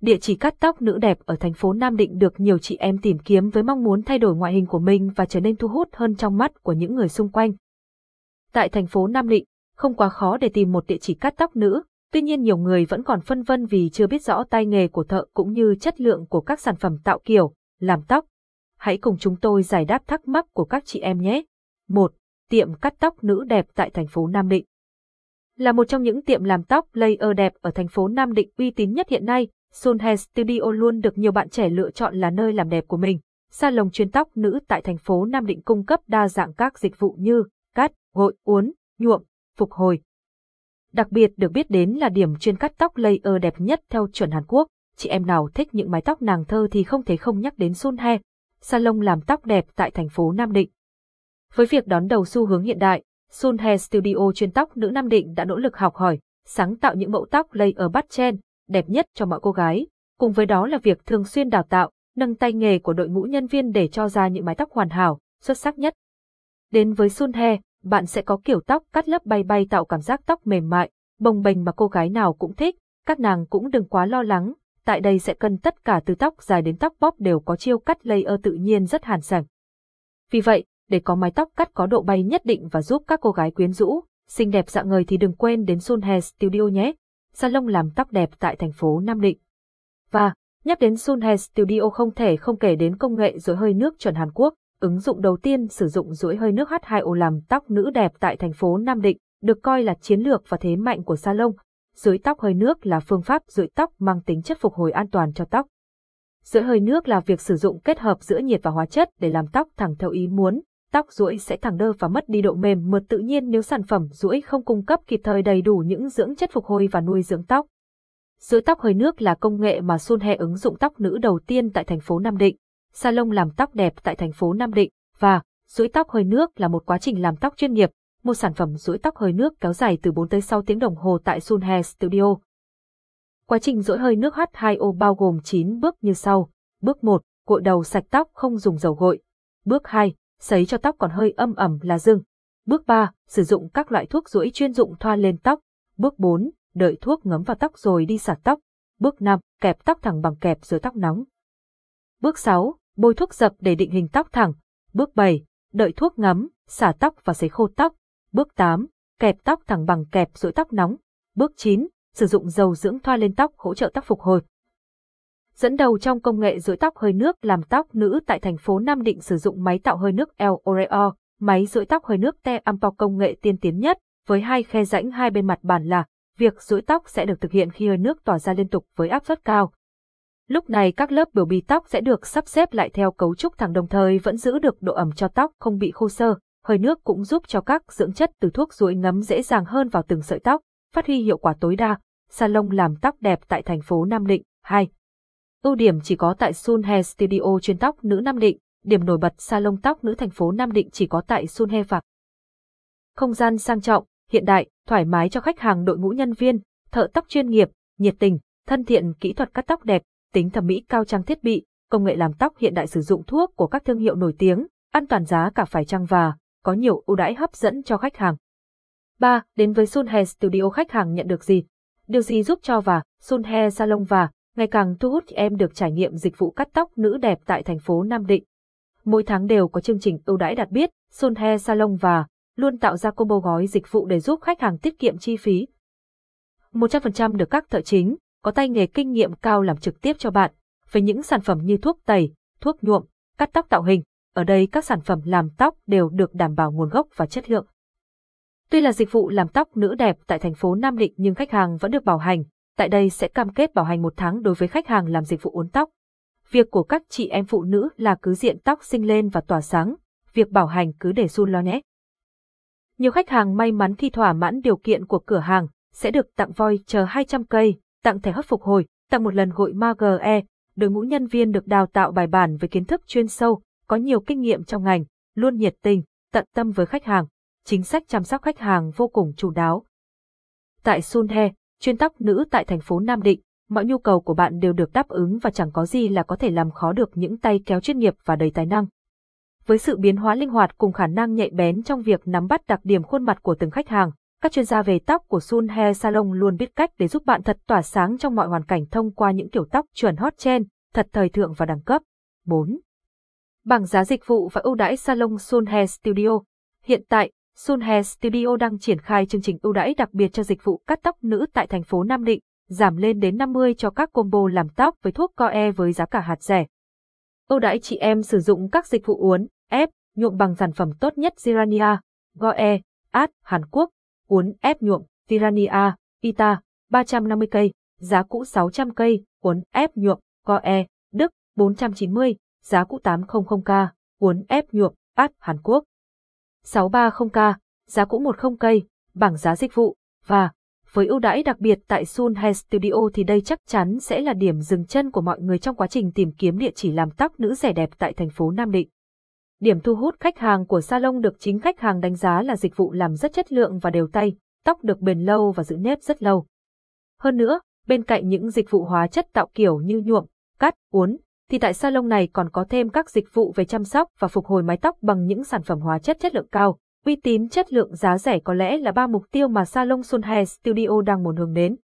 Địa chỉ cắt tóc nữ đẹp ở thành phố Nam Định được nhiều chị em tìm kiếm với mong muốn thay đổi ngoại hình của mình và trở nên thu hút hơn trong mắt của những người xung quanh. Tại thành phố Nam Định, không quá khó để tìm một địa chỉ cắt tóc nữ, tuy nhiên nhiều người vẫn còn phân vân vì chưa biết rõ tay nghề của thợ cũng như chất lượng của các sản phẩm tạo kiểu, làm tóc. Hãy cùng chúng tôi giải đáp thắc mắc của các chị em nhé. 1. Tiệm cắt tóc nữ đẹp tại thành phố Nam Định Là một trong những tiệm làm tóc layer đẹp ở thành phố Nam Định uy tín nhất hiện nay, Sun Studio luôn được nhiều bạn trẻ lựa chọn là nơi làm đẹp của mình. Salon chuyên tóc nữ tại thành phố Nam Định cung cấp đa dạng các dịch vụ như cắt, gội, uốn, nhuộm, phục hồi. Đặc biệt được biết đến là điểm chuyên cắt tóc layer đẹp nhất theo chuẩn Hàn Quốc. Chị em nào thích những mái tóc nàng thơ thì không thể không nhắc đến Sun salon làm tóc đẹp tại thành phố Nam Định. Với việc đón đầu xu hướng hiện đại, Sun Studio chuyên tóc nữ Nam Định đã nỗ lực học hỏi, sáng tạo những mẫu tóc layer bắt chen, đẹp nhất cho mọi cô gái. Cùng với đó là việc thường xuyên đào tạo, nâng tay nghề của đội ngũ nhân viên để cho ra những mái tóc hoàn hảo, xuất sắc nhất. Đến với Sun Hair, bạn sẽ có kiểu tóc cắt lớp bay bay tạo cảm giác tóc mềm mại, bồng bềnh mà cô gái nào cũng thích, các nàng cũng đừng quá lo lắng, tại đây sẽ cân tất cả từ tóc dài đến tóc bóp đều có chiêu cắt layer tự nhiên rất hàn sảng. Vì vậy, để có mái tóc cắt có độ bay nhất định và giúp các cô gái quyến rũ, xinh đẹp dạng người thì đừng quên đến Sun Hair Studio nhé salon làm tóc đẹp tại thành phố Nam Định. Và, nhắc đến Sun Hair Studio không thể không kể đến công nghệ rối hơi nước chuẩn Hàn Quốc, ứng dụng đầu tiên sử dụng rối hơi nước H2O làm tóc nữ đẹp tại thành phố Nam Định, được coi là chiến lược và thế mạnh của salon. Rưỡi tóc hơi nước là phương pháp rưỡi tóc mang tính chất phục hồi an toàn cho tóc. Rưỡi hơi nước là việc sử dụng kết hợp giữa nhiệt và hóa chất để làm tóc thẳng theo ý muốn, tóc duỗi sẽ thẳng đơ và mất đi độ mềm mượt tự nhiên nếu sản phẩm duỗi không cung cấp kịp thời đầy đủ những dưỡng chất phục hồi và nuôi dưỡng tóc. Duỗi tóc hơi nước là công nghệ mà Sun He ứng dụng tóc nữ đầu tiên tại thành phố Nam Định, salon làm tóc đẹp tại thành phố Nam Định và duỗi tóc hơi nước là một quá trình làm tóc chuyên nghiệp, một sản phẩm duỗi tóc hơi nước kéo dài từ 4 tới 6 tiếng đồng hồ tại Sun Hair Studio. Quá trình duỗi hơi nước H2O bao gồm 9 bước như sau. Bước 1, gội đầu sạch tóc không dùng dầu gội. Bước 2, sấy cho tóc còn hơi âm ẩm là dừng. Bước 3, sử dụng các loại thuốc rũi chuyên dụng thoa lên tóc. Bước 4, đợi thuốc ngấm vào tóc rồi đi xả tóc. Bước 5, kẹp tóc thẳng bằng kẹp rửa tóc nóng. Bước 6, bôi thuốc dập để định hình tóc thẳng. Bước 7, đợi thuốc ngấm, xả tóc và sấy khô tóc. Bước 8, kẹp tóc thẳng bằng kẹp rưỡi tóc nóng. Bước 9, sử dụng dầu dưỡng thoa lên tóc hỗ trợ tóc phục hồi. Dẫn đầu trong công nghệ rưỡi tóc hơi nước làm tóc nữ tại thành phố Nam Định sử dụng máy tạo hơi nước El Oreo, máy rưỡi tóc hơi nước Te Ampo công nghệ tiên tiến nhất, với hai khe rãnh hai bên mặt bàn là, việc rưỡi tóc sẽ được thực hiện khi hơi nước tỏa ra liên tục với áp suất cao. Lúc này các lớp biểu bì tóc sẽ được sắp xếp lại theo cấu trúc thẳng đồng thời vẫn giữ được độ ẩm cho tóc không bị khô sơ, hơi nước cũng giúp cho các dưỡng chất từ thuốc rưỡi ngấm dễ dàng hơn vào từng sợi tóc, phát huy hiệu quả tối đa. Salon làm tóc đẹp tại thành phố Nam Định 2. Ưu điểm chỉ có tại Sun Hair Studio chuyên tóc nữ Nam Định, điểm nổi bật salon tóc nữ thành phố Nam Định chỉ có tại Sun Hair Phạc. Không gian sang trọng, hiện đại, thoải mái cho khách hàng đội ngũ nhân viên, thợ tóc chuyên nghiệp, nhiệt tình, thân thiện kỹ thuật cắt tóc đẹp, tính thẩm mỹ cao trang thiết bị, công nghệ làm tóc hiện đại sử dụng thuốc của các thương hiệu nổi tiếng, an toàn giá cả phải chăng và có nhiều ưu đãi hấp dẫn cho khách hàng. 3. Đến với Sun Hair Studio khách hàng nhận được gì? Điều gì giúp cho và Sun Hair Salon và ngày càng thu hút em được trải nghiệm dịch vụ cắt tóc nữ đẹp tại thành phố Nam Định. Mỗi tháng đều có chương trình ưu đãi đặc biệt, Sun Hair Salon và luôn tạo ra combo gói dịch vụ để giúp khách hàng tiết kiệm chi phí. 100% được các thợ chính, có tay nghề kinh nghiệm cao làm trực tiếp cho bạn, với những sản phẩm như thuốc tẩy, thuốc nhuộm, cắt tóc tạo hình. Ở đây các sản phẩm làm tóc đều được đảm bảo nguồn gốc và chất lượng. Tuy là dịch vụ làm tóc nữ đẹp tại thành phố Nam Định nhưng khách hàng vẫn được bảo hành, tại đây sẽ cam kết bảo hành một tháng đối với khách hàng làm dịch vụ uốn tóc. Việc của các chị em phụ nữ là cứ diện tóc sinh lên và tỏa sáng, việc bảo hành cứ để sun lo nhé. Nhiều khách hàng may mắn khi thỏa mãn điều kiện của cửa hàng, sẽ được tặng voi chờ 200 cây, tặng thẻ hấp phục hồi, tặng một lần gội MAGE, đội ngũ nhân viên được đào tạo bài bản với kiến thức chuyên sâu, có nhiều kinh nghiệm trong ngành, luôn nhiệt tình, tận tâm với khách hàng. Chính sách chăm sóc khách hàng vô cùng chủ đáo. Tại Sunhe, chuyên tóc nữ tại thành phố Nam Định, mọi nhu cầu của bạn đều được đáp ứng và chẳng có gì là có thể làm khó được những tay kéo chuyên nghiệp và đầy tài năng. Với sự biến hóa linh hoạt cùng khả năng nhạy bén trong việc nắm bắt đặc điểm khuôn mặt của từng khách hàng, Các chuyên gia về tóc của Sun Hair Salon luôn biết cách để giúp bạn thật tỏa sáng trong mọi hoàn cảnh thông qua những kiểu tóc chuẩn hot trend, thật thời thượng và đẳng cấp. 4. Bảng giá dịch vụ và ưu đãi salon Sun Hair Studio. Hiện tại, Sun Hair Studio đang triển khai chương trình ưu đãi đặc biệt cho dịch vụ cắt tóc nữ tại thành phố Nam Định, giảm lên đến 50 cho các combo làm tóc với thuốc coe với giá cả hạt rẻ. Ưu đãi chị em sử dụng các dịch vụ uốn, ép, nhuộm bằng sản phẩm tốt nhất Zirania, Goe, Ad Hàn Quốc, uốn ép nhuộm, Tirania, Ita, 350 cây, giá cũ 600 cây, uốn ép nhuộm, Goe, Đức, 490, giá cũ 800k, uốn ép nhuộm, Ad Hàn Quốc. 630k, giá cũ 10 cây, bảng giá dịch vụ, và với ưu đãi đặc biệt tại Sun Hair Studio thì đây chắc chắn sẽ là điểm dừng chân của mọi người trong quá trình tìm kiếm địa chỉ làm tóc nữ rẻ đẹp tại thành phố Nam Định. Điểm thu hút khách hàng của salon được chính khách hàng đánh giá là dịch vụ làm rất chất lượng và đều tay, tóc được bền lâu và giữ nếp rất lâu. Hơn nữa, bên cạnh những dịch vụ hóa chất tạo kiểu như nhuộm, cắt, uốn, thì tại salon này còn có thêm các dịch vụ về chăm sóc và phục hồi mái tóc bằng những sản phẩm hóa chất chất lượng cao, uy tín chất lượng giá rẻ có lẽ là ba mục tiêu mà salon Sun Hair Studio đang muốn hướng đến.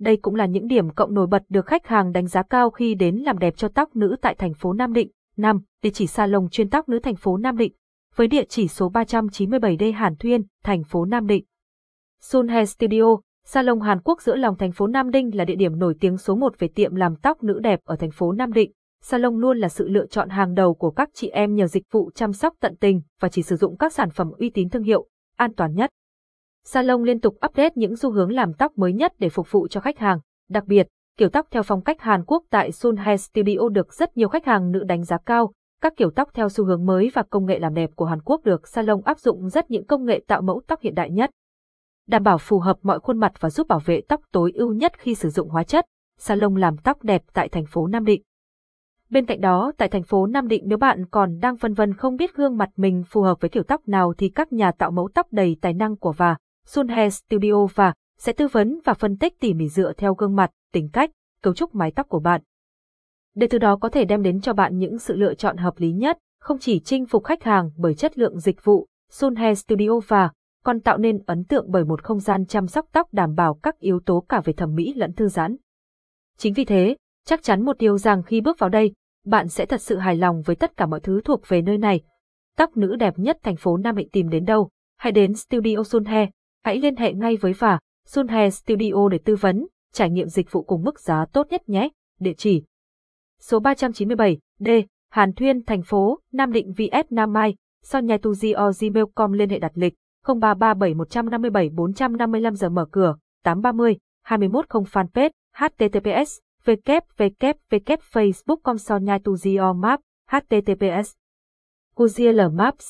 Đây cũng là những điểm cộng nổi bật được khách hàng đánh giá cao khi đến làm đẹp cho tóc nữ tại thành phố Nam Định. 5. Địa chỉ salon chuyên tóc nữ thành phố Nam Định. Với địa chỉ số 397D Hàn Thuyên, thành phố Nam Định. Sun Hair Studio, salon Hàn Quốc giữa lòng thành phố Nam Định là địa điểm nổi tiếng số 1 về tiệm làm tóc nữ đẹp ở thành phố Nam Định salon luôn là sự lựa chọn hàng đầu của các chị em nhờ dịch vụ chăm sóc tận tình và chỉ sử dụng các sản phẩm uy tín thương hiệu, an toàn nhất. Salon liên tục update những xu hướng làm tóc mới nhất để phục vụ cho khách hàng. Đặc biệt, kiểu tóc theo phong cách Hàn Quốc tại Sun Hair Studio được rất nhiều khách hàng nữ đánh giá cao. Các kiểu tóc theo xu hướng mới và công nghệ làm đẹp của Hàn Quốc được salon áp dụng rất những công nghệ tạo mẫu tóc hiện đại nhất. Đảm bảo phù hợp mọi khuôn mặt và giúp bảo vệ tóc tối ưu nhất khi sử dụng hóa chất, salon làm tóc đẹp tại thành phố Nam Định. Bên cạnh đó, tại thành phố Nam Định nếu bạn còn đang phân vân không biết gương mặt mình phù hợp với kiểu tóc nào thì các nhà tạo mẫu tóc đầy tài năng của và Sun Hair Studio và sẽ tư vấn và phân tích tỉ mỉ dựa theo gương mặt, tính cách, cấu trúc mái tóc của bạn. Để từ đó có thể đem đến cho bạn những sự lựa chọn hợp lý nhất, không chỉ chinh phục khách hàng bởi chất lượng dịch vụ, Sun Hair Studio và còn tạo nên ấn tượng bởi một không gian chăm sóc tóc đảm bảo các yếu tố cả về thẩm mỹ lẫn thư giãn. Chính vì thế, chắc chắn một điều rằng khi bước vào đây, bạn sẽ thật sự hài lòng với tất cả mọi thứ thuộc về nơi này. Tóc nữ đẹp nhất thành phố Nam Định tìm đến đâu? Hãy đến Studio Sun Hair. Hãy liên hệ ngay với và Sun Hair Studio để tư vấn, trải nghiệm dịch vụ cùng mức giá tốt nhất nhé. Địa chỉ Số 397, D, Hàn Thuyên, thành phố, Nam Định VS Nam Mai, Son Nhai Tuzi gmail.com liên hệ đặt lịch 0337 157 455 giờ mở cửa, 830, 210 fanpage, https www.facebook.com so nhai tu map https Google Maps